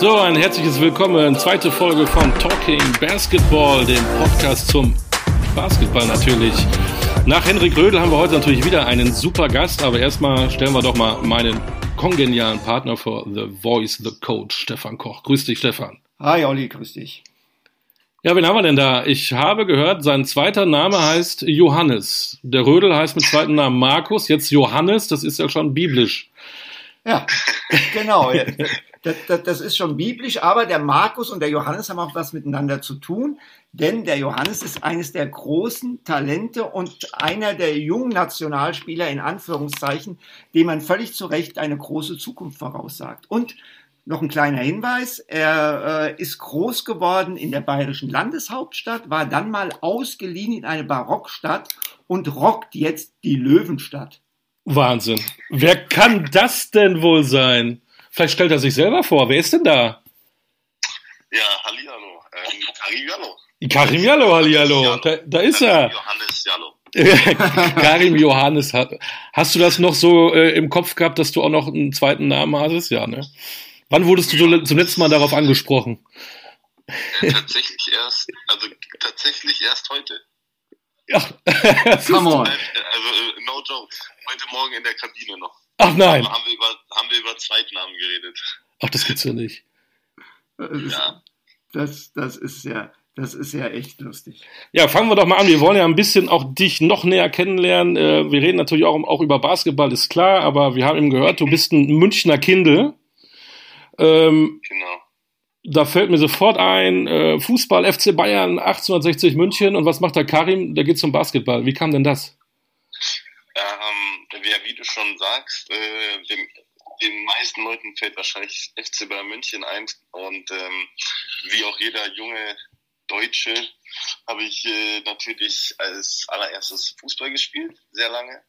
So, ein herzliches Willkommen. Zweite Folge von Talking Basketball, dem Podcast zum Basketball natürlich. Nach Henrik Rödel haben wir heute natürlich wieder einen super Gast, aber erstmal stellen wir doch mal meinen kongenialen Partner vor The Voice, The Coach, Stefan Koch. Grüß dich, Stefan. Hi, Olli, grüß dich. Ja, wen haben wir denn da? Ich habe gehört, sein zweiter Name heißt Johannes. Der Rödel heißt mit zweiten Namen Markus, jetzt Johannes, das ist ja schon biblisch. Ja, genau. Das, das, das, ist schon biblisch, aber der Markus und der Johannes haben auch was miteinander zu tun, denn der Johannes ist eines der großen Talente und einer der jungen Nationalspieler in Anführungszeichen, dem man völlig zu Recht eine große Zukunft voraussagt. Und noch ein kleiner Hinweis, er äh, ist groß geworden in der bayerischen Landeshauptstadt, war dann mal ausgeliehen in eine Barockstadt und rockt jetzt die Löwenstadt. Wahnsinn. Wer kann das denn wohl sein? Vielleicht stellt er sich selber vor. Wer ist denn da? Ja, Hallihallo. Ähm, Karim Jallo. Karim Jallo, Hallihallo. Da, da ist er. Johannes Jallo. Karim Johannes. Hast du das noch so äh, im Kopf gehabt, dass du auch noch einen zweiten Namen hattest? Ja, ne? Wann wurdest du zum letzten Mal darauf angesprochen? Ja, tatsächlich erst, also tatsächlich erst heute. Ja, come on. Also, äh, no joke. Heute Morgen in der Kabine noch. Ach nein. Haben wir über, haben wir über Zweitnamen geredet. Ach, das gibt's ja nicht. Ja. Das, das ist ja, das ist ja echt lustig. Ja, fangen wir doch mal an. Wir wollen ja ein bisschen auch dich noch näher kennenlernen. Äh, Wir reden natürlich auch, auch über Basketball, ist klar, aber wir haben eben gehört, du bist ein Münchner Kindel. Ähm, Genau. da fällt mir sofort ein, äh, Fußball, FC Bayern, 1860 München. Und was macht der Karim? Der geht zum Basketball. Wie kam denn das? Ja, wie du schon sagst, äh, dem, den meisten Leuten fällt wahrscheinlich FC Bayern München ein und ähm, wie auch jeder junge Deutsche habe ich äh, natürlich als allererstes Fußball gespielt, sehr lange.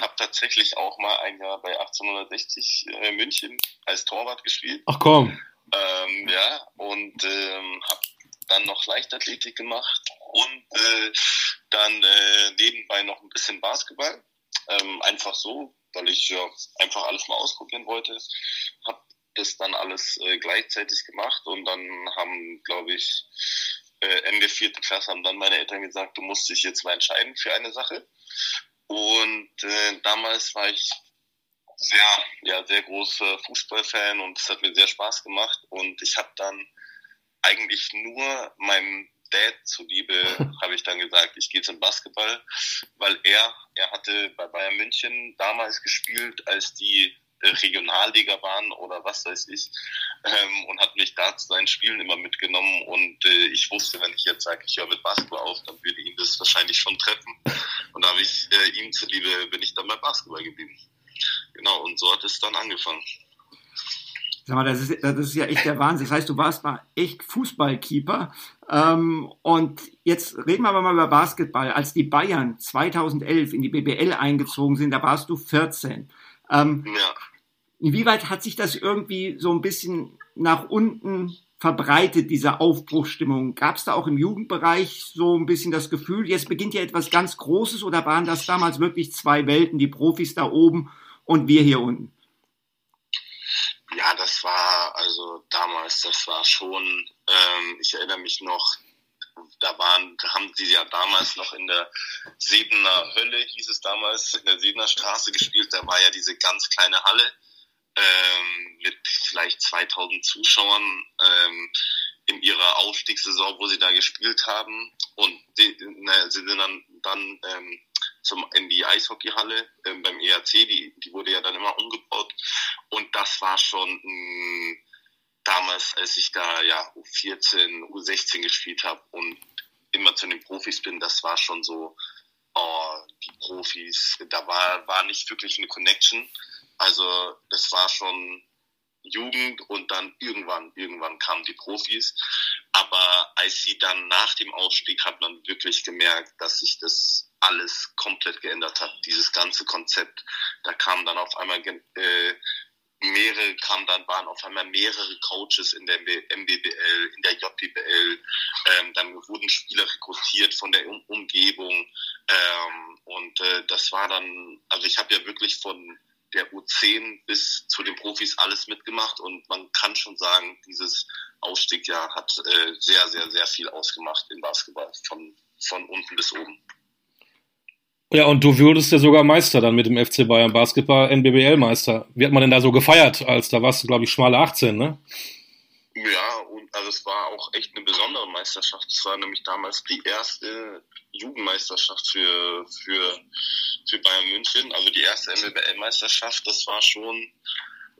Habe tatsächlich auch mal ein Jahr bei 1860 äh, München als Torwart gespielt. Ach komm. Ähm, ja, und ähm, habe dann noch Leichtathletik gemacht und äh, dann äh, nebenbei noch ein bisschen Basketball. Ähm, einfach so, weil ich ja einfach alles mal ausprobieren wollte. Hab das dann alles äh, gleichzeitig gemacht und dann haben, glaube ich, äh, Ende vierte Klasse haben dann meine Eltern gesagt, du musst dich jetzt mal entscheiden für eine Sache. Und äh, damals war ich sehr, ja, sehr großer Fußballfan und es hat mir sehr Spaß gemacht. Und ich habe dann eigentlich nur meinem Dad zuliebe, habe ich dann gesagt, ich gehe zum Basketball, weil er, er hatte bei Bayern München damals gespielt, als die äh, Regionalliga waren oder was weiß ich, ähm, und hat mich da zu seinen Spielen immer mitgenommen. Und äh, ich wusste, wenn ich jetzt sage, ich höre mit Basketball auf, dann würde ihn das wahrscheinlich schon treffen. Und da habe ich äh, ihm zuliebe, bin ich dann bei Basketball geblieben. Genau, und so hat es dann angefangen. Sag mal, das ist, das ist ja echt der Wahnsinn. Das heißt, du warst mal echt Fußballkeeper. Ähm, und jetzt reden wir aber mal über Basketball. Als die Bayern 2011 in die BBL eingezogen sind, da warst du 14. Ähm, Ja. inwieweit hat sich das irgendwie so ein bisschen nach unten verbreitet, diese Aufbruchsstimmung? Gab es da auch im Jugendbereich so ein bisschen das Gefühl, jetzt beginnt ja etwas ganz Großes oder waren das damals wirklich zwei Welten, die Profis da oben und wir hier unten? Ja, das war also damals, das war schon, ähm, ich erinnere mich noch, da waren, haben sie ja damals noch in der Sedener Hölle, hieß es damals, in der Sedener Straße gespielt, da war ja diese ganz kleine Halle ähm, mit vielleicht 2000 Zuschauern ähm, in ihrer Aufstiegssaison, wo sie da gespielt haben. Und die, na, sie sind dann, dann ähm, zum, in die Eishockeyhalle ähm, beim ERC, die, die wurde ja dann immer umgebaut das war schon mh, damals, als ich da ja U14, U16 gespielt habe und immer zu den Profis bin, das war schon so, oh, die Profis, da war, war nicht wirklich eine Connection. Also das war schon Jugend und dann irgendwann, irgendwann kamen die Profis. Aber als sie dann nach dem Ausstieg hat man wirklich gemerkt, dass sich das alles komplett geändert hat, dieses ganze Konzept. Da kamen dann auf einmal äh, mehrere kamen dann, waren auf einmal mehrere Coaches in der MBBL, in der JBL, ähm, dann wurden Spieler rekrutiert von der um Umgebung ähm, und äh, das war dann, also ich habe ja wirklich von der U10 bis zu den Profis alles mitgemacht und man kann schon sagen, dieses Ausstiegjahr hat äh, sehr, sehr, sehr viel ausgemacht im Basketball, von, von unten bis oben. Ja, und du würdest ja sogar Meister dann mit dem FC Bayern Basketball, NBBL-Meister. Wie hat man denn da so gefeiert, als da warst du, glaube ich, schmale 18, ne? Ja, und also es war auch echt eine besondere Meisterschaft. Es war nämlich damals die erste Jugendmeisterschaft für, für, für Bayern München, also die erste NBBL-Meisterschaft. Das war schon,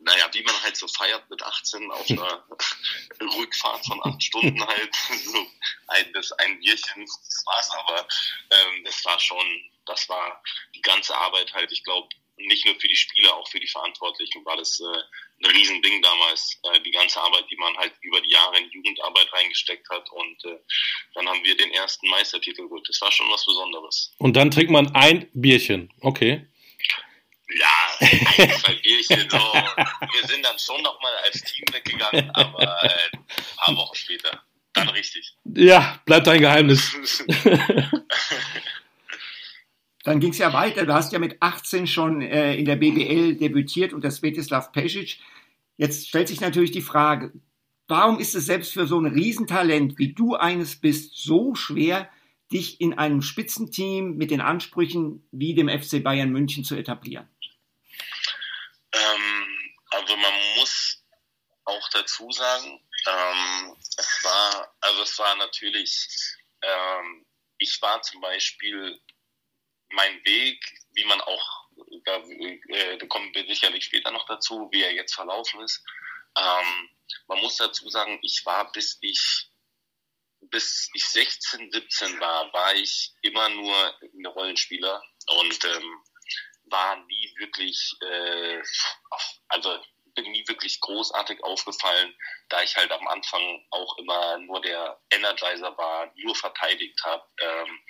naja, wie man halt so feiert mit 18 auf einer Rückfahrt von acht Stunden halt, so ein, das ein Bierchen, das war's, aber ähm, das war schon, das war die ganze Arbeit halt, ich glaube, nicht nur für die Spieler, auch für die Verantwortlichen war das äh, ein Riesending damals, äh, die ganze Arbeit, die man halt über die Jahre in Jugendarbeit reingesteckt hat. Und äh, dann haben wir den ersten Meistertitel geholt. Das war schon was Besonderes. Und dann trinkt man ein Bierchen, okay. Ja, zwei Bierchen. So. Wir sind dann schon nochmal als Team weggegangen, aber äh, ein paar Wochen später. Dann richtig. Ja, bleibt ein Geheimnis. Dann ging es ja weiter. Du hast ja mit 18 schon äh, in der BBL debütiert unter Svetislav Pesic. Jetzt stellt sich natürlich die Frage, warum ist es selbst für so ein Riesentalent, wie du eines bist, so schwer, dich in einem Spitzenteam mit den Ansprüchen wie dem FC Bayern München zu etablieren? Ähm, also man muss auch dazu sagen, ähm, es war, also es war natürlich, ähm, ich war zum Beispiel mein Weg, wie man auch, da, äh, da kommen wir sicherlich später noch dazu, wie er jetzt verlaufen ist. Ähm, man muss dazu sagen, ich war bis ich bis ich 16, 17 war, war ich immer nur ein Rollenspieler und ähm, war nie wirklich, äh, also bin nie wirklich großartig aufgefallen, da ich halt am Anfang auch immer nur der Energizer war, nur verteidigt habe. Ähm,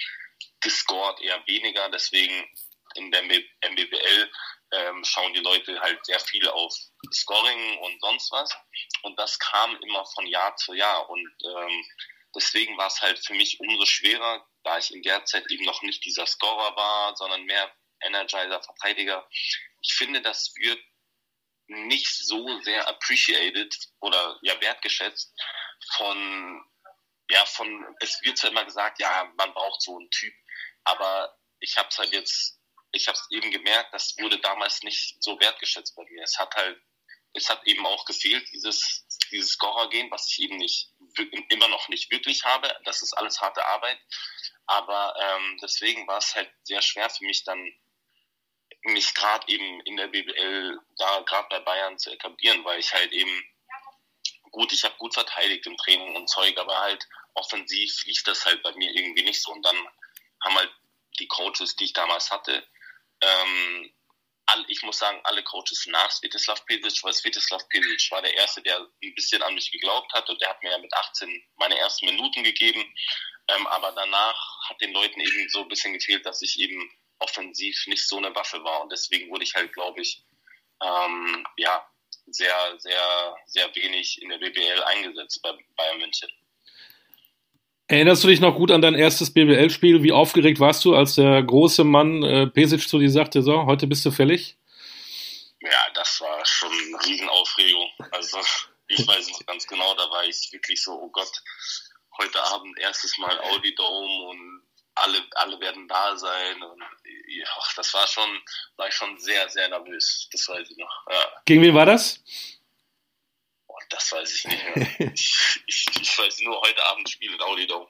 gescored eher weniger. Deswegen in der MBBL ähm, schauen die Leute halt sehr viel auf Scoring und sonst was. Und das kam immer von Jahr zu Jahr. Und ähm, deswegen war es halt für mich umso schwerer, da ich in der Zeit eben noch nicht dieser Scorer war, sondern mehr Energizer, Verteidiger. Ich finde, das wird nicht so sehr appreciated oder ja wertgeschätzt von ja von es wird zwar immer gesagt, ja, man braucht so einen Typ aber ich habe es halt jetzt, ich habe es eben gemerkt, das wurde damals nicht so wertgeschätzt bei mir. Es hat halt, es hat eben auch gefehlt, dieses, dieses Scorer-Gehen, was ich eben nicht, immer noch nicht wirklich habe. Das ist alles harte Arbeit. Aber ähm, deswegen war es halt sehr schwer für mich dann, mich gerade eben in der BBL, da gerade bei Bayern zu etablieren, weil ich halt eben gut, ich habe gut verteidigt im Training und Zeug, aber halt offensiv lief das halt bei mir irgendwie nicht so. Und dann haben halt die Coaches, die ich damals hatte, ähm, all, ich muss sagen, alle Coaches nach Svetislav Pesic, weil Svetislav Pesic war der Erste, der ein bisschen an mich geglaubt hat und der hat mir ja mit 18 meine ersten Minuten gegeben. Ähm, aber danach hat den Leuten eben so ein bisschen gefehlt, dass ich eben offensiv nicht so eine Waffe war. Und deswegen wurde ich halt, glaube ich, ähm, ja, sehr, sehr, sehr wenig in der BBL eingesetzt bei Bayern München. Erinnerst du dich noch gut an dein erstes BBL-Spiel? Wie aufgeregt warst du, als der große Mann äh, Pesic zu dir sagte, so, heute bist du fällig? Ja, das war schon eine Riesenaufregung. Also ich weiß noch ganz genau, da war ich wirklich so, oh Gott, heute Abend erstes Mal Audi Dome und alle, alle werden da sein. Und ja, das war schon, war ich schon sehr, sehr nervös. Das weiß ich noch. Ja. Gegen wen war das? Das weiß ich nicht mehr. ich, ich, ich, weiß nur, heute Abend spielt Audi Dome.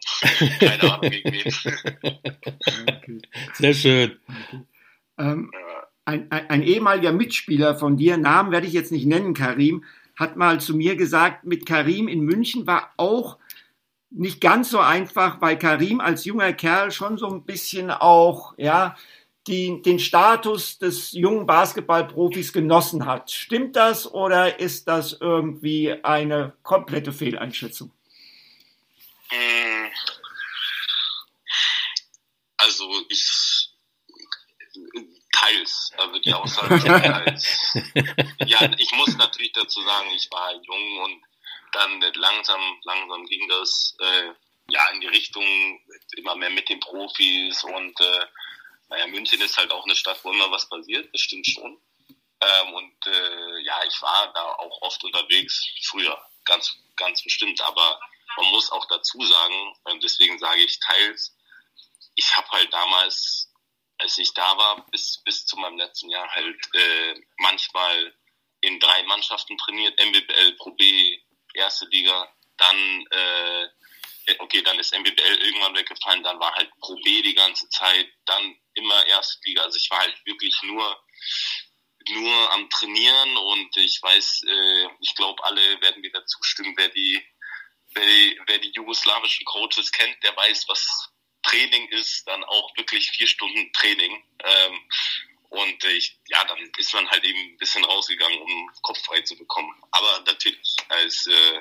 Keine Ahnung gegen wen. Sehr schön. Ähm, ein, ein, ein, ehemaliger Mitspieler von dir, Namen werde ich jetzt nicht nennen, Karim, hat mal zu mir gesagt, mit Karim in München war auch nicht ganz so einfach, weil Karim als junger Kerl schon so ein bisschen auch, ja, die, den Status des jungen Basketballprofis genossen hat. Stimmt das oder ist das irgendwie eine komplette Fehleinschätzung? Hm. Also ich teils, also die Aussage teils. ja, ich muss natürlich dazu sagen, ich war jung und dann langsam, langsam ging das äh, ja in die Richtung immer mehr mit den Profis und äh, naja, München ist halt auch eine Stadt, wo immer was passiert, das stimmt schon. Ähm, und äh, ja, ich war da auch oft unterwegs, früher, ganz, ganz bestimmt. Aber man muss auch dazu sagen, deswegen sage ich teils, ich habe halt damals, als ich da war, bis, bis zu meinem letzten Jahr halt äh, manchmal in drei Mannschaften trainiert, MBBL, Pro B, erste Liga, dann äh, okay, dann ist MBBL irgendwann weggefallen, dann war halt Pro B die ganze Zeit, dann immer erste Liga. Also ich war halt wirklich nur nur am Trainieren und ich weiß, äh, ich glaube, alle werden mir dazu stimmen, wer die, wer die, wer die jugoslawischen Coaches kennt, der weiß, was Training ist, dann auch wirklich vier Stunden Training. Ähm, und ich, ja, dann ist man halt eben ein bisschen rausgegangen, um Kopf frei zu bekommen. Aber natürlich als, äh,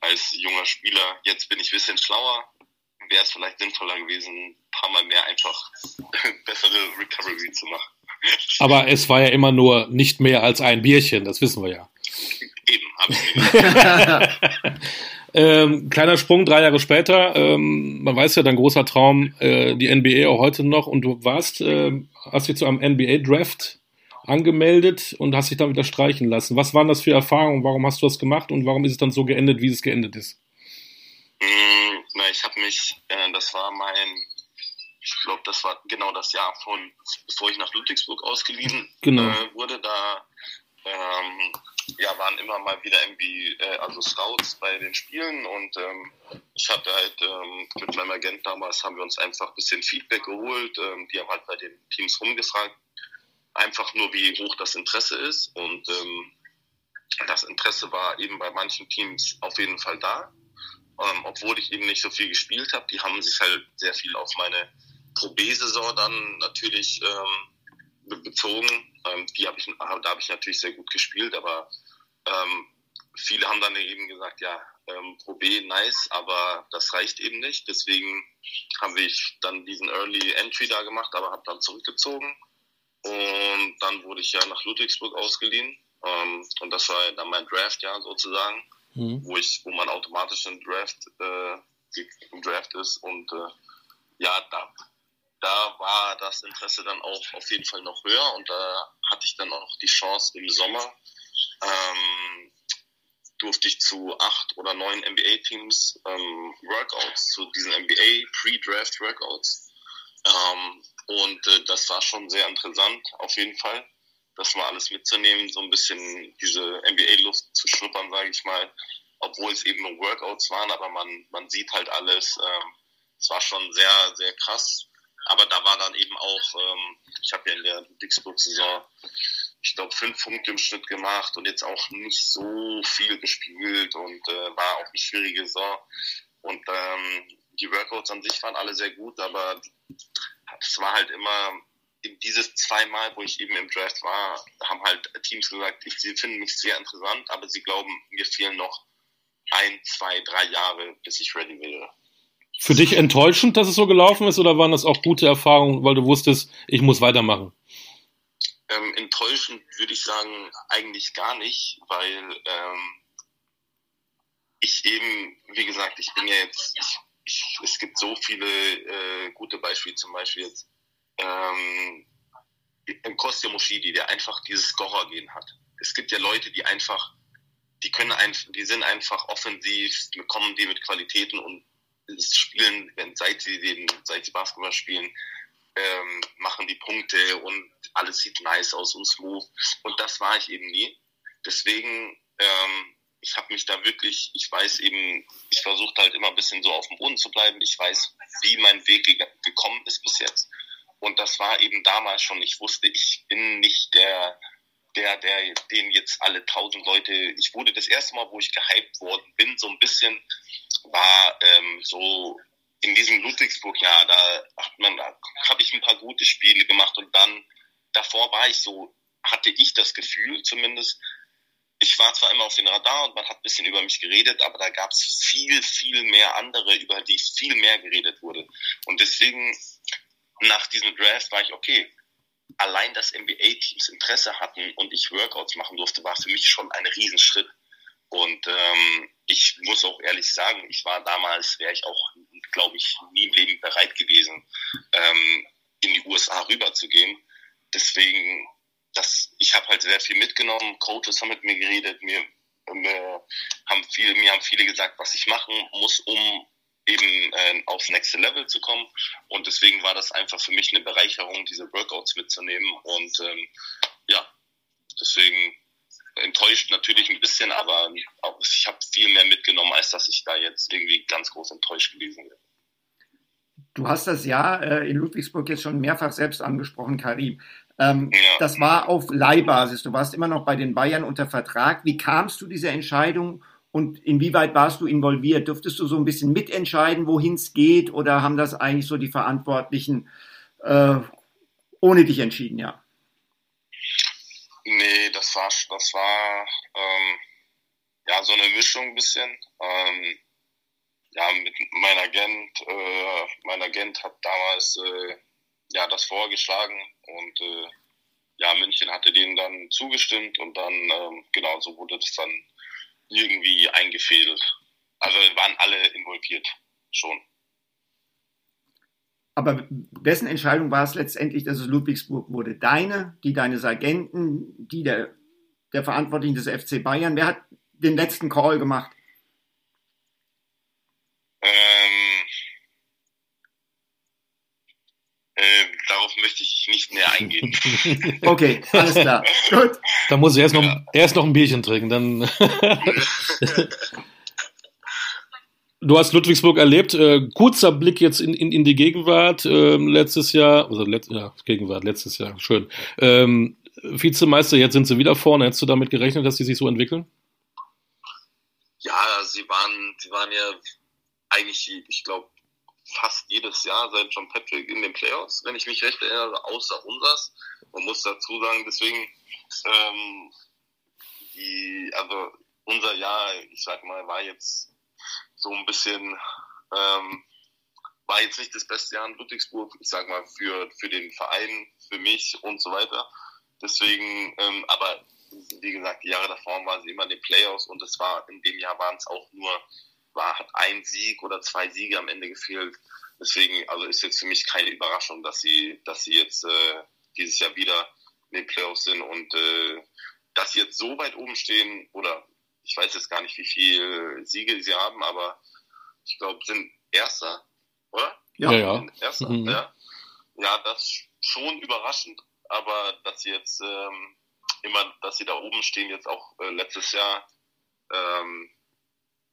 als junger Spieler, jetzt bin ich ein bisschen schlauer, wäre es vielleicht sinnvoller gewesen, ein paar Mal mehr einfach bessere Recovery zu machen. Aber es war ja immer nur nicht mehr als ein Bierchen, das wissen wir ja. Eben, absolut. ähm, kleiner Sprung, drei Jahre später. Ähm, man weiß ja, dein großer Traum, äh, die NBA auch heute noch. Und du warst, äh, hast dich zu einem NBA-Draft angemeldet und hast dich dann wieder streichen lassen. Was waren das für Erfahrungen? Warum hast du das gemacht und warum ist es dann so geendet, wie es geendet ist? Mm, na, ich habe mich, äh, das war mein ich glaube, das war genau das Jahr von, bevor ich nach Ludwigsburg ausgeliehen genau. äh, wurde, da ähm, ja, waren immer mal wieder irgendwie, äh, also Scouts bei den Spielen und ähm, ich hatte halt ähm, mit meinem Agent damals haben wir uns einfach ein bisschen Feedback geholt. Ähm, die haben halt bei den Teams rumgefragt, einfach nur wie hoch das Interesse ist und ähm, das Interesse war eben bei manchen Teams auf jeden Fall da, ähm, obwohl ich eben nicht so viel gespielt habe. Die haben sich halt sehr viel auf meine Pro B-Saison dann natürlich ähm, bezogen. Ähm, die hab ich, da habe ich natürlich sehr gut gespielt, aber ähm, viele haben dann eben gesagt, ja, ähm, Pro B nice, aber das reicht eben nicht. Deswegen habe ich dann diesen Early Entry da gemacht, aber habe dann zurückgezogen. Und dann wurde ich ja nach Ludwigsburg ausgeliehen. Ähm, und das war dann mein Draft-Jahr sozusagen, mhm. wo ich, wo man automatisch im Draft, äh, im Draft ist. Und äh, ja, da da war das Interesse dann auch auf jeden Fall noch höher und da hatte ich dann auch die Chance im Sommer, ähm, durfte ich zu acht oder neun NBA-Teams ähm, Workouts, zu diesen NBA Pre-Draft Workouts. Ähm, und äh, das war schon sehr interessant, auf jeden Fall, das mal alles mitzunehmen, so ein bisschen diese NBA-Luft zu schnuppern, sage ich mal, obwohl es eben nur Workouts waren, aber man, man sieht halt alles. Ähm, es war schon sehr, sehr krass aber da war dann eben auch, ähm, ich habe ja in der Dixburg-Saison, ich glaube, fünf Punkte im Schnitt gemacht und jetzt auch nicht so viel gespielt und äh, war auch eine schwierige Saison. Und ähm, die Workouts an sich waren alle sehr gut, aber es war halt immer dieses zweimal, wo ich eben im Draft war, haben halt Teams gesagt, ich, sie finden mich sehr interessant, aber sie glauben, mir fehlen noch ein, zwei, drei Jahre, bis ich ready wäre. Für dich enttäuschend, dass es so gelaufen ist, oder waren das auch gute Erfahrungen, weil du wusstest, ich muss weitermachen? Ähm, enttäuschend würde ich sagen, eigentlich gar nicht, weil ähm, ich eben, wie gesagt, ich bin ja jetzt, ich, ich, es gibt so viele äh, gute Beispiele, zum Beispiel jetzt ähm, Kostja Moschidi, der einfach dieses Scorer-Gen hat. Es gibt ja Leute, die einfach, die können einfach, die sind einfach offensiv, kommen die mit Qualitäten und spielen, wenn, seit sie den, seit sie Basketball spielen, ähm, machen die Punkte und alles sieht nice aus und smooth. Und das war ich eben nie. Deswegen, ähm, ich habe mich da wirklich, ich weiß eben, ich versuchte halt immer ein bisschen so auf dem Boden zu bleiben. Ich weiß, wie mein Weg ge gekommen ist bis jetzt. Und das war eben damals schon, ich wusste, ich bin nicht der, der, der, den jetzt alle tausend Leute, ich wurde das erste Mal, wo ich gehypt worden bin, so ein bisschen, war ähm, so in diesem Ludwigsburg-Jahr, da hat man, da habe ich ein paar gute Spiele gemacht und dann davor war ich so, hatte ich das Gefühl zumindest, ich war zwar immer auf den Radar und man hat ein bisschen über mich geredet, aber da gab es viel, viel mehr andere, über die viel mehr geredet wurde. Und deswegen nach diesem Draft war ich, okay, allein dass NBA-Teams Interesse hatten und ich Workouts machen durfte, war für mich schon ein Riesenschritt. Muss auch ehrlich sagen, ich war damals, wäre ich auch, glaube ich, nie im Leben bereit gewesen, ähm, in die USA rüberzugehen. Deswegen, das, ich habe halt sehr viel mitgenommen. Coaches haben mit mir geredet, mir, mir haben viele, mir haben viele gesagt, was ich machen muss, um eben äh, aufs nächste Level zu kommen. Und deswegen war das einfach für mich eine Bereicherung, diese Workouts mitzunehmen. Und ähm, ja, deswegen enttäuscht natürlich ein bisschen, aber ich habe viel mehr mitgenommen, als dass ich da jetzt irgendwie ganz groß enttäuscht gewesen wäre. Du hast das Jahr äh, in Ludwigsburg jetzt schon mehrfach selbst angesprochen, Karim. Ähm, ja. Das war auf Leihbasis. Du warst immer noch bei den Bayern unter Vertrag. Wie kamst du dieser Entscheidung und inwieweit warst du involviert? Dürftest du so ein bisschen mitentscheiden, wohin es geht, oder haben das eigentlich so die Verantwortlichen äh, ohne dich entschieden, ja? Das war, das war ähm, ja so eine Mischung ein bisschen. Ähm, ja, mit meinem Agent, äh, mein Agent hat damals äh, ja das vorgeschlagen und äh, ja, München hatte denen dann zugestimmt und dann, ähm, genau, so wurde das dann irgendwie eingefädelt. Also waren alle involviert schon. Aber wessen Entscheidung war es letztendlich, dass es Ludwigsburg wurde? Deine, die deines Agenten, die der, der Verantwortlichen des FC Bayern? Wer hat den letzten Call gemacht? Ähm, äh, darauf möchte ich nicht näher eingehen. okay, alles klar. Gut. Da muss ich erst noch, ja. erst noch ein Bierchen trinken, dann. Du hast Ludwigsburg erlebt. Äh, kurzer Blick jetzt in, in, in die Gegenwart. Ähm, letztes Jahr, also let, ja, Gegenwart, letztes Jahr, schön. Ähm, Vizemeister, jetzt sind sie wieder vorne. Hättest du damit gerechnet, dass sie sich so entwickeln? Ja, sie waren, sie waren ja eigentlich, ich glaube, fast jedes Jahr seit John Patrick in den Playoffs, wenn ich mich recht erinnere, außer unsers. Man muss dazu sagen, deswegen, ähm, die, also unser Jahr, ich sag mal, war jetzt so ein bisschen, ähm, war jetzt nicht das beste Jahr in Ludwigsburg, ich sag mal, für, für den Verein, für mich und so weiter. Deswegen, ähm, aber wie gesagt, die Jahre davor waren sie immer in den Playoffs und es war, in dem Jahr waren es auch nur, war, hat ein Sieg oder zwei Siege am Ende gefehlt. Deswegen, also ist jetzt für mich keine Überraschung, dass sie, dass sie jetzt äh, dieses Jahr wieder in den Playoffs sind und äh, dass sie jetzt so weit oben stehen oder ich weiß jetzt gar nicht, wie viele Siege sie haben, aber ich glaube, sind Erster, oder? Ja, ja. Erster, mhm. ja. Ja, das ist schon überraschend, aber dass sie jetzt ähm, immer, dass sie da oben stehen, jetzt auch äh, letztes Jahr, ähm,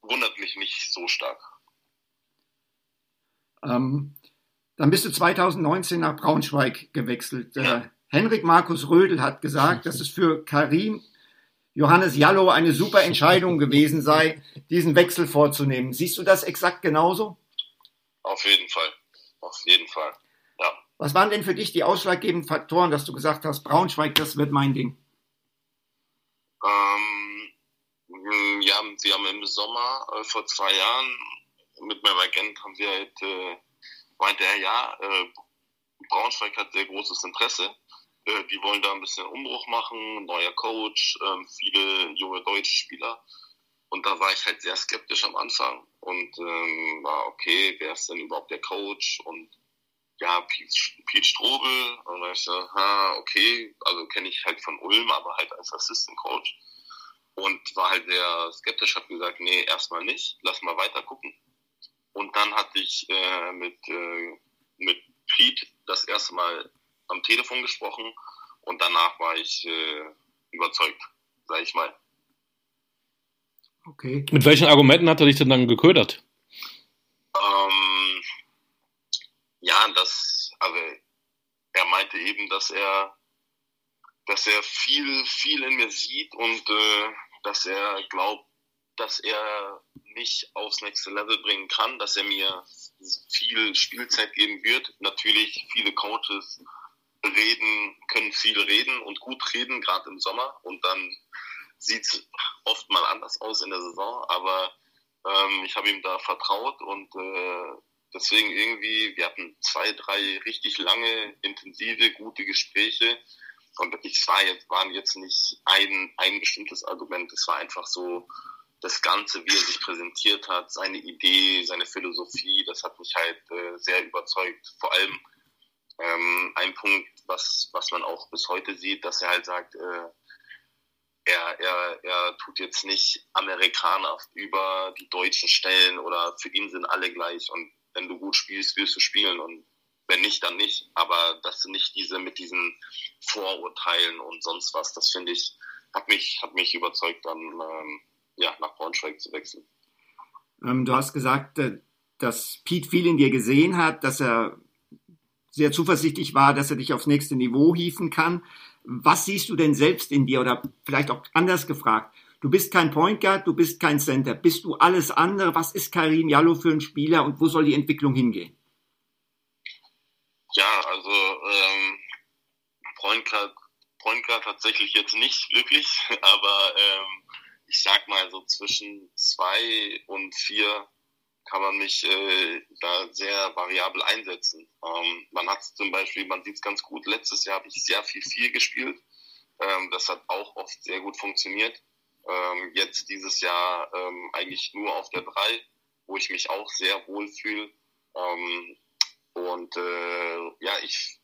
wundert mich nicht so stark. Ähm, dann bist du 2019 nach Braunschweig gewechselt. Ja. Äh, Henrik Markus Rödel hat gesagt, dass es für Karim Johannes Jallo eine super Entscheidung gewesen sei, diesen Wechsel vorzunehmen. Siehst du das exakt genauso? Auf jeden Fall. Auf jeden Fall. Was waren denn für dich die ausschlaggebenden Faktoren, dass du gesagt hast, Braunschweig, das wird mein Ding? Ähm, ja, sie haben im Sommer äh, vor zwei Jahren mit meinem Agent haben wir halt, äh, meinte er, ja, äh, Braunschweig hat sehr großes Interesse äh, die wollen da ein bisschen Umbruch machen, neuer Coach, ähm, viele junge deutsche Spieler. Und da war ich halt sehr skeptisch am Anfang und ähm, war, okay, wer ist denn überhaupt der Coach? Und ja, Pete, Strobel. Und dann ich so, ha, okay, also kenne ich halt von Ulm, aber halt als Assistant Coach. Und war halt sehr skeptisch, habe gesagt, nee, erstmal nicht, lass mal weiter gucken. Und dann hatte ich äh, mit, äh, mit Pete das erste Mal am Telefon gesprochen und danach war ich äh, überzeugt, sag ich mal. Okay. Mit welchen Argumenten hat er dich denn dann geködert? Ähm, ja, das, also er meinte eben, dass er, dass er viel, viel in mir sieht und äh, dass er glaubt, dass er mich aufs nächste Level bringen kann, dass er mir viel Spielzeit geben wird. Natürlich viele Coaches reden, können viel reden und gut reden, gerade im Sommer. Und dann sieht es oft mal anders aus in der Saison. Aber ähm, ich habe ihm da vertraut und äh, deswegen irgendwie, wir hatten zwei, drei richtig lange, intensive, gute Gespräche. Und es war jetzt, waren jetzt nicht ein, ein bestimmtes Argument, es war einfach so das Ganze, wie er sich präsentiert hat, seine Idee, seine Philosophie, das hat mich halt äh, sehr überzeugt. Vor allem Ähm, ein Punkt, was, was man auch bis heute sieht, dass er halt sagt, äh, er, er, er tut jetzt nicht Amerikaner über die Deutschen stellen oder für ihn sind alle gleich und wenn du gut spielst, wirst du spielen und wenn nicht, dann nicht. Aber das sind nicht diese mit diesen Vorurteilen und sonst was. Das finde ich, hat mich, hat mich überzeugt, dann ähm, ja, nach Braunschweig zu wechseln. Ähm, du hast gesagt, äh, dass Pete viel in dir gesehen hat, dass er sehr zuversichtlich war, dass er dich aufs nächste Niveau hieven kann. Was siehst du denn selbst in dir? Oder vielleicht auch anders gefragt. Du bist kein Point Guard, du bist kein Center. Bist du alles andere? Was ist Karim Jallo für ein Spieler und wo soll die Entwicklung hingehen? Ja, also ähm, Point, Guard, Point Guard tatsächlich jetzt nicht wirklich, aber ähm, ich sag mal so zwischen zwei und vier kann man mich äh, da sehr variabel einsetzen. Ähm, man hat zum Beispiel, man sieht es ganz gut, letztes Jahr habe ich sehr viel viel gespielt. Ähm, das hat auch oft sehr gut funktioniert. Ähm, jetzt dieses Jahr ähm, eigentlich nur auf der drei, wo ich mich auch sehr wohl fühle. Ähm, und äh, ja, ich,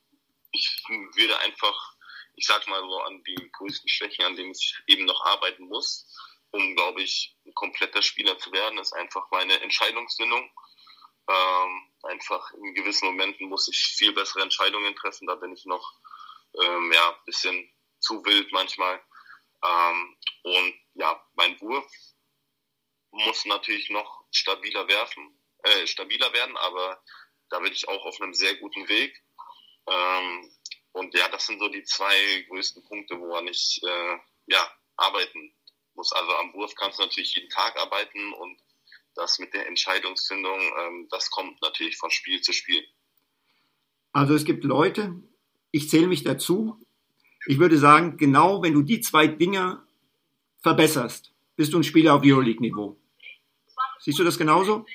ich würde einfach, ich sag mal so, an die größten Schwächen, an denen ich eben noch arbeiten muss um, glaube ich, ein kompletter Spieler zu werden, ist einfach meine Entscheidungsfindung. Ähm, einfach in gewissen Momenten muss ich viel bessere Entscheidungen treffen. Da bin ich noch ähm, ja, bisschen zu wild manchmal. Ähm, und ja, mein Wurf muss natürlich noch stabiler werfen, äh, stabiler werden, aber da bin ich auch auf einem sehr guten Weg. Ähm, und ja, das sind so die zwei größten Punkte, woran ich äh, ja, arbeiten muss. Also am Wurf kannst du natürlich jeden Tag arbeiten und das mit der Entscheidungsfindung, ähm, das kommt natürlich von Spiel zu Spiel. Also es gibt Leute, ich zähle mich dazu, ich würde sagen, genau wenn du die zwei Dinge verbesserst, bist du ein Spieler auf Euroleague-Niveau. Siehst du das genauso?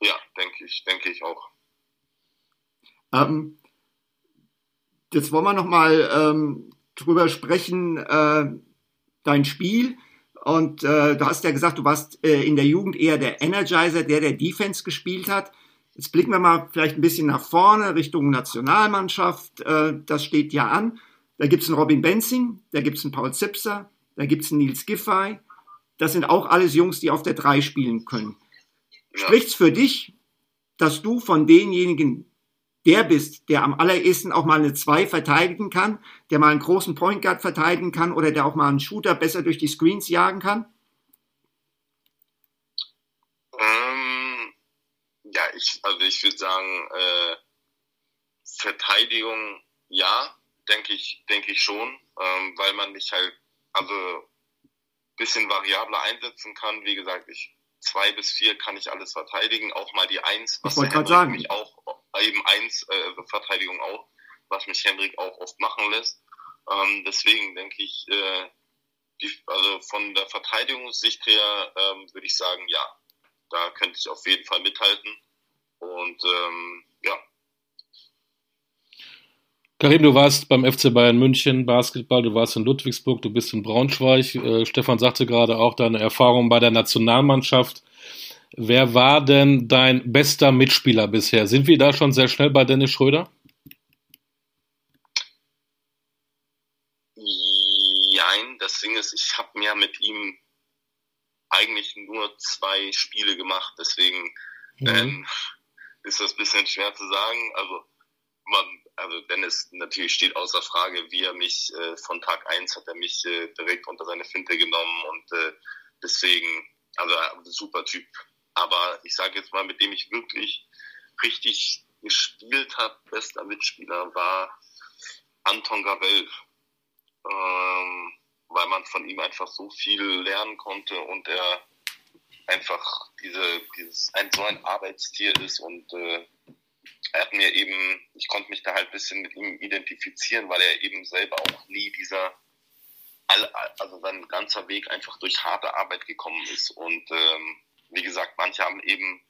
Ja, denke ich, denke ich auch. Ähm, jetzt wollen wir noch mal ähm, drüber sprechen, äh, dein Spiel. Und äh, du hast ja gesagt, du warst äh, in der Jugend eher der Energizer, der der Defense gespielt hat. Jetzt blicken wir mal vielleicht ein bisschen nach vorne, Richtung Nationalmannschaft. Äh, das steht ja an. Da gibt's einen Robin Benzing, da gibt's einen Paul Zipser, da gibt's einen Nils Giffey. Das sind auch alles Jungs, die auf der 3 spielen können. Spricht's für dich, dass du von denjenigen der bist, der am allerersten auch mal eine 2 verteidigen kann, der mal einen großen Point Guard verteidigen kann oder der auch mal einen Shooter besser durch die Screens jagen kann? Ähm, ja, ich, also ich würde sagen, äh, Verteidigung, ja, denke ich, denke ich schon, ähm, weil man mich halt, also bisschen variabler einsetzen kann. Wie gesagt, ich zwei bis vier kann ich alles verteidigen, auch mal die Eins, was ich gerade sagen. mich auch eben eins äh, Verteidigung auch, was mich Hendrik auch oft machen lässt. Ähm, deswegen denke ich, äh, die, also von der Verteidigungssicht her ähm, würde ich sagen, ja, da könnte ich auf jeden Fall mithalten. Und ähm. Karim, du warst beim FC Bayern München Basketball, du warst in Ludwigsburg, du bist in Braunschweig. Äh, Stefan sagte gerade auch deine Erfahrung bei der Nationalmannschaft. Wer war denn dein bester Mitspieler bisher? Sind wir da schon sehr schnell bei Dennis Schröder? Nein, das Ding ist, ich habe mir mit ihm eigentlich nur zwei Spiele gemacht, deswegen mhm. ähm, ist das ein bisschen schwer zu sagen. Also, man, also Dennis natürlich steht außer Frage, wie er mich äh, von Tag eins hat er mich äh, direkt unter seine Finte genommen und äh, deswegen, also super Typ, aber ich sage jetzt mal, mit dem ich wirklich richtig gespielt habe, bester Mitspieler, war Anton Gabel. Ähm, weil man von ihm einfach so viel lernen konnte und er einfach diese, dieses, ein, so ein Arbeitstier ist und äh, er hat mir eben, ich konnte mich da halt ein bisschen mit ihm identifizieren, weil er eben selber auch nie dieser, also sein ganzer Weg einfach durch harte Arbeit gekommen ist und ähm, wie gesagt, manche haben eben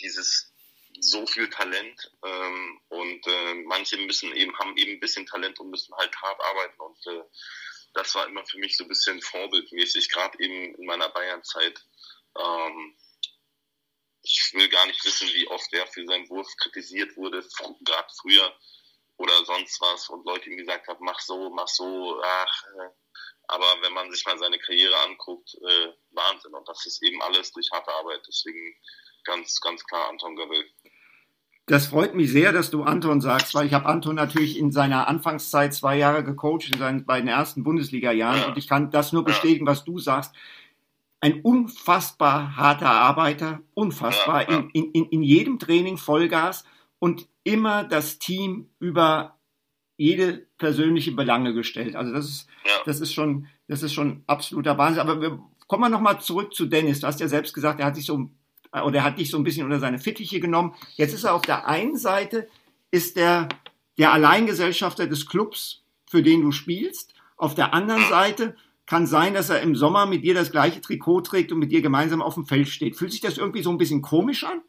dieses so viel Talent ähm, und äh, manche müssen eben haben eben ein bisschen Talent und müssen halt hart arbeiten und äh, das war immer für mich so ein bisschen vorbildmäßig, gerade eben in meiner Bayernzeit. Ähm, ich will gar nicht wissen, wie oft er für seinen Wurf kritisiert wurde, gerade früher oder sonst was und Leute ihm gesagt haben, mach so, mach so, ach, äh, aber wenn man sich mal seine Karriere anguckt, äh, Wahnsinn. Und das ist eben alles durch harte Arbeit. Deswegen ganz, ganz klar Anton Gavell. Das freut mich sehr, dass du Anton sagst, weil ich habe Anton natürlich in seiner Anfangszeit zwei Jahre gecoacht, in seinen beiden ersten Bundesliga-Jahren. Ja. Und ich kann das nur bestätigen, was du sagst. Ein unfassbar harter Arbeiter, unfassbar. In, in, in jedem Training Vollgas und immer das Team über jede persönliche Belange gestellt. Also das ist, das ist schon, das ist schon absoluter Wahnsinn. Aber wir kommen wir nochmal zurück zu Dennis. Du hast ja selbst gesagt, er hat sich so oder hat dich so ein bisschen unter seine Fittiche genommen. Jetzt ist er auf der einen Seite, ist der, der Alleingesellschafter des Clubs, für den du spielst. Auf der anderen Seite kann sein, dass er im Sommer mit dir das gleiche Trikot trägt und mit dir gemeinsam auf dem Feld steht. Fühlt sich das irgendwie so ein bisschen komisch an?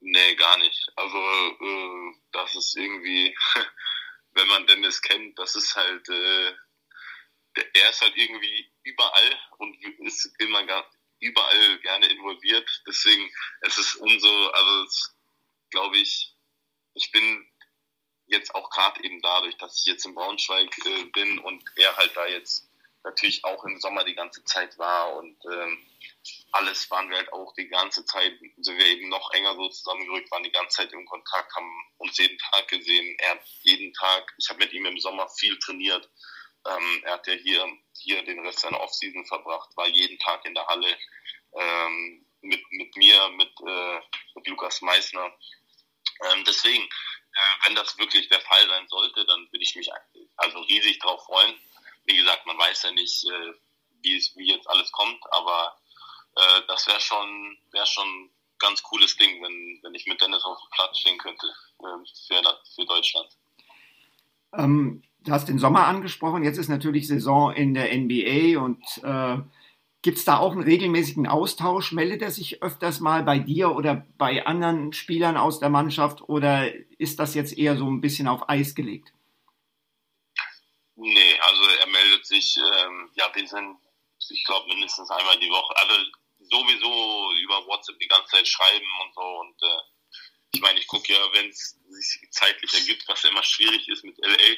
Nee, gar nicht. Also, äh, das ist irgendwie, wenn man Dennis kennt, das ist halt, äh, er ist halt irgendwie überall und ist immer überall gerne involviert. Deswegen, es ist umso, also glaube ich, ich bin jetzt auch gerade eben dadurch, dass ich jetzt in Braunschweig äh, bin und er halt da jetzt natürlich auch im Sommer die ganze Zeit war und ähm, alles waren wir halt auch die ganze Zeit, sind wir eben noch enger so zusammengerückt, waren die ganze Zeit im Kontakt, haben uns jeden Tag gesehen. Er hat jeden Tag, ich habe mit ihm im Sommer viel trainiert. Ähm, er hat ja hier, hier den Rest seiner Offseason verbracht, war jeden Tag in der Halle ähm, mit, mit mir, mit, äh, mit Lukas Meissner. Ähm, deswegen, äh, wenn das wirklich der Fall sein sollte, dann würde ich mich also riesig darauf freuen. Wie gesagt, man weiß ja nicht, äh, wie, wie jetzt alles kommt, aber äh, das wäre schon, wäre schon ganz cooles Ding, wenn, wenn ich mit Dennis auf dem Platz stehen könnte äh, für, für Deutschland. Ähm, du hast den Sommer angesprochen, jetzt ist natürlich Saison in der NBA und äh, gibt es da auch einen regelmäßigen Austausch? Meldet er sich öfters mal bei dir oder bei anderen Spielern aus der Mannschaft oder ist das jetzt eher so ein bisschen auf Eis gelegt? Nee, also sich, ähm, ja, wir sind, ich glaube, mindestens einmal die Woche, also sowieso über WhatsApp die ganze Zeit schreiben und so und äh, ich meine, ich gucke ja, wenn es sich zeitlich ergibt, was ja immer schwierig ist mit LA,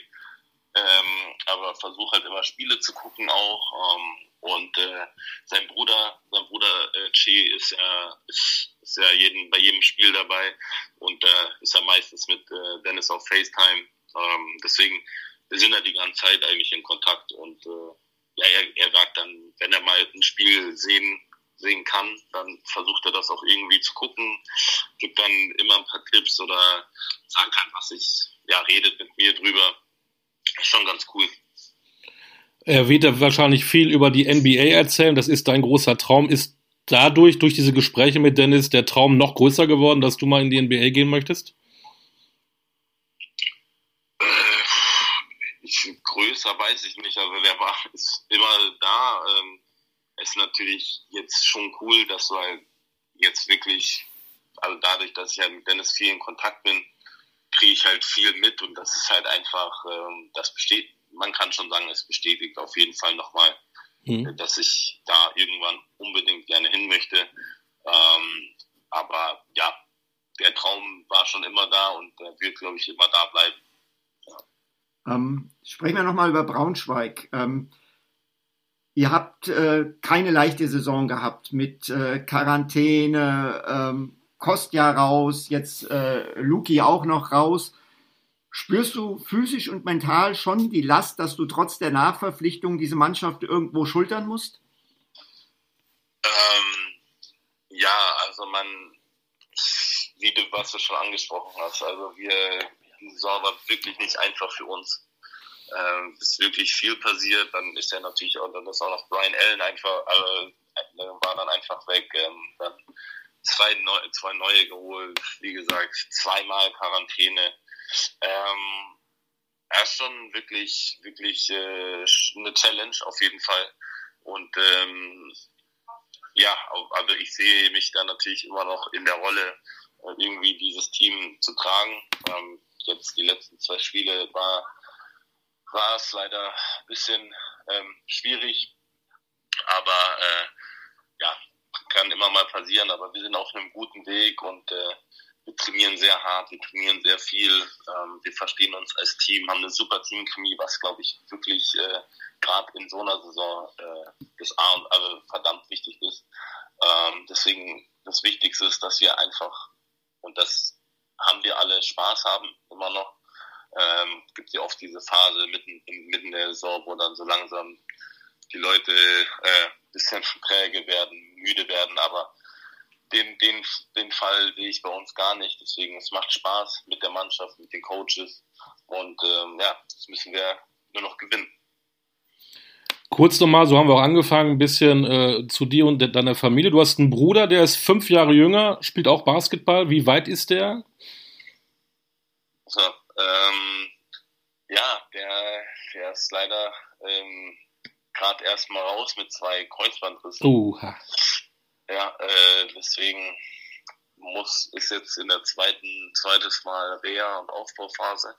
ähm, aber versuche halt immer Spiele zu gucken auch. Ähm, und äh, sein Bruder, sein Bruder äh, Che ist ja, ist, ist ja jeden, bei jedem Spiel dabei und äh, ist ja meistens mit äh, Dennis auf FaceTime. Ähm, deswegen wir sind ja die ganze Zeit eigentlich in Kontakt und äh, ja, er, er sagt dann, wenn er mal ein Spiel sehen sehen kann, dann versucht er das auch irgendwie zu gucken, gibt dann immer ein paar Tipps oder sagt einfach sich, ja, redet mit mir drüber ist schon ganz cool. Er wird ja wahrscheinlich viel über die NBA erzählen. Das ist dein großer Traum. Ist dadurch, durch diese Gespräche mit Dennis, der Traum noch größer geworden, dass du mal in die NBA gehen möchtest? Äh, ich, größer weiß ich nicht, aber der war ist immer da. Ähm, ist natürlich jetzt schon cool, dass du halt jetzt wirklich, also dadurch, dass ich halt mit Dennis viel in Kontakt bin, kriege ich halt viel mit und das ist halt einfach, ähm, das besteht, man kann schon sagen, es bestätigt auf jeden Fall nochmal, mhm. dass ich da irgendwann unbedingt gerne hin möchte. Ähm, aber ja, der Traum war schon immer da und der wird, glaube ich, immer da bleiben. Ähm, sprechen wir nochmal über Braunschweig. Ähm, ihr habt äh, keine leichte Saison gehabt mit äh, Quarantäne, ähm, Kostja raus, jetzt äh, Luki auch noch raus. Spürst du physisch und mental schon die Last, dass du trotz der Nachverpflichtung diese Mannschaft irgendwo schultern musst? Ähm, ja, also man, wie du, was du schon angesprochen hast, also wir, Saison war wirklich nicht einfach für uns. Ähm, ist wirklich viel passiert, dann ist ja natürlich auch, dann ist auch noch Brian Allen einfach, äh, war dann einfach weg. Ähm, dann zwei, neu, zwei neue geholt, wie gesagt, zweimal Quarantäne. Ähm, er ist schon wirklich, wirklich äh, eine Challenge auf jeden Fall. Und ähm, ja, also ich sehe mich da natürlich immer noch in der Rolle, äh, irgendwie dieses Team zu tragen. Ähm, jetzt die letzten zwei Spiele war, war es leider ein bisschen ähm, schwierig. Aber äh, ja, kann, immer mal passieren, aber wir sind auf einem guten Weg und äh, wir trainieren sehr hart, wir trainieren sehr viel, ähm, wir verstehen uns als Team, haben eine super Teamchemie, was glaube ich wirklich äh, gerade in so einer Saison äh, das A und also verdammt wichtig ist. Ähm, deswegen das Wichtigste ist, dass wir einfach und das haben wir alle Spaß haben immer noch. Ähm, gibt ja oft diese Phase mitten, mitten der Saison, wo dann so langsam die Leute äh, bisschen träge werden, müde werden, aber den, den, den Fall sehe ich bei uns gar nicht. Deswegen, es macht Spaß mit der Mannschaft, mit den Coaches und ähm, ja, das müssen wir nur noch gewinnen. Kurz nochmal, so haben wir auch angefangen, ein bisschen äh, zu dir und de deiner Familie. Du hast einen Bruder, der ist fünf Jahre jünger, spielt auch Basketball. Wie weit ist der? So, ähm, ja, der, der ist leider ähm, gerade erst mal raus mit zwei Kreuzbandrissen. Uh. Ja, äh, deswegen muss ist jetzt in der zweiten zweites Mal Reha und Aufbauphase.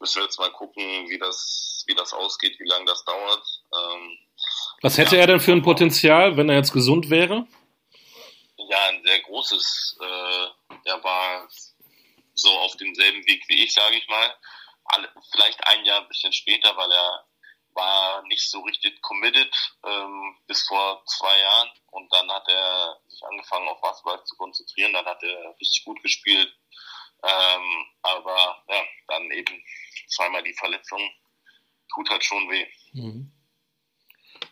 Müssen wir jetzt mal gucken, wie das wie das ausgeht, wie lange das dauert. Ähm, Was hätte ja, er denn für ein Potenzial, wenn er jetzt gesund wäre? Ja, ein sehr großes. Äh, er war so auf demselben Weg wie ich, sage ich mal. Alle, vielleicht ein Jahr ein bisschen später, weil er war nicht so richtig committed ähm, bis vor zwei Jahren und dann hat er sich angefangen auf Basketball zu konzentrieren, dann hat er richtig gut gespielt, ähm, aber ja, dann eben zweimal die Verletzung tut halt schon weh. Mhm.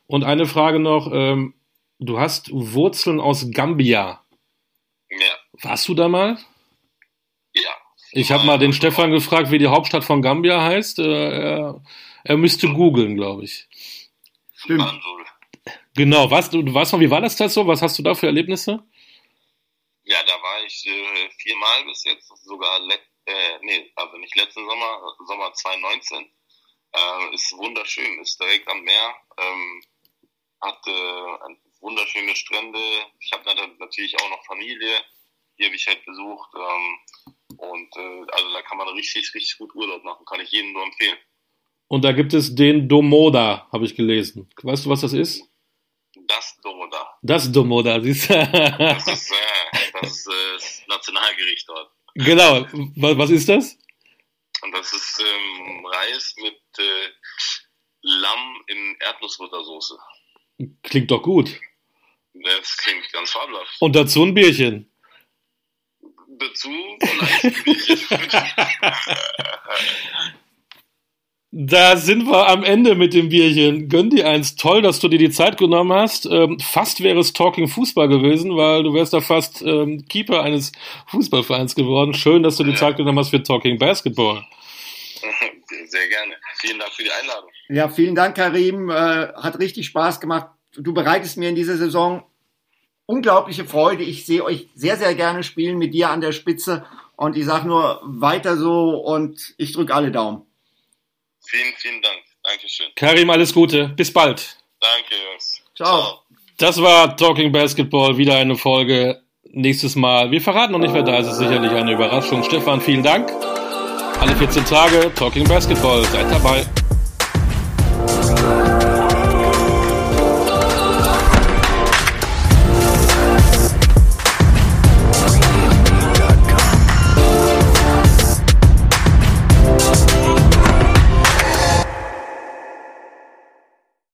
Und eine Frage noch, ähm, du hast Wurzeln aus Gambia. Ja. Warst du da mal? Ja. Ich habe mal den Stefan gefragt, wie die Hauptstadt von Gambia heißt. Äh, er, er müsste googeln, glaube ich. Stimmt. Genau, was, du, du weißt noch, wie war das das so? Was hast du da für Erlebnisse? Ja, da war ich äh, viermal bis jetzt, sogar, äh, nee, also nicht letzten Sommer, Sommer 2019. Äh, ist wunderschön, ist direkt am Meer, ähm, hat äh, wunderschöne Strände. Ich habe natürlich auch noch Familie, die habe ich halt besucht. Ähm, und äh, also da kann man richtig, richtig gut Urlaub machen, kann ich jedem nur empfehlen. Und da gibt es den Domoda, habe ich gelesen. Weißt du, was das ist? Das Domoda. Das Domoda, siehst du? das ist, äh, das, ist äh, das Nationalgericht dort. Genau. Was ist das? Und das ist ähm, Reis mit äh, Lamm in Erdnussbuttersoße. Klingt doch gut. Das klingt ganz fabelhaft. Und dazu ein Bierchen. Dazu vielleicht ein Bierchen. Da sind wir am Ende mit dem Bierchen. Gönn dir eins. Toll, dass du dir die Zeit genommen hast. Ähm, fast wäre es Talking Fußball gewesen, weil du wärst da fast ähm, Keeper eines Fußballvereins geworden. Schön, dass du die ja. Zeit genommen hast für Talking Basketball. Sehr gerne. Vielen Dank für die Einladung. Ja, vielen Dank, Karim. Äh, hat richtig Spaß gemacht. Du bereitest mir in dieser Saison unglaubliche Freude. Ich sehe euch sehr, sehr gerne spielen mit dir an der Spitze. Und ich sage nur weiter so und ich drücke alle Daumen. Vielen, vielen Dank. Dankeschön. Karim, alles Gute. Bis bald. Danke, Jungs. Ciao. Ciao. Das war Talking Basketball, wieder eine Folge. Nächstes Mal. Wir verraten noch nicht, wer da ist. Es ist sicherlich eine Überraschung. Stefan, vielen Dank. Alle 14 Tage Talking Basketball. Seid dabei.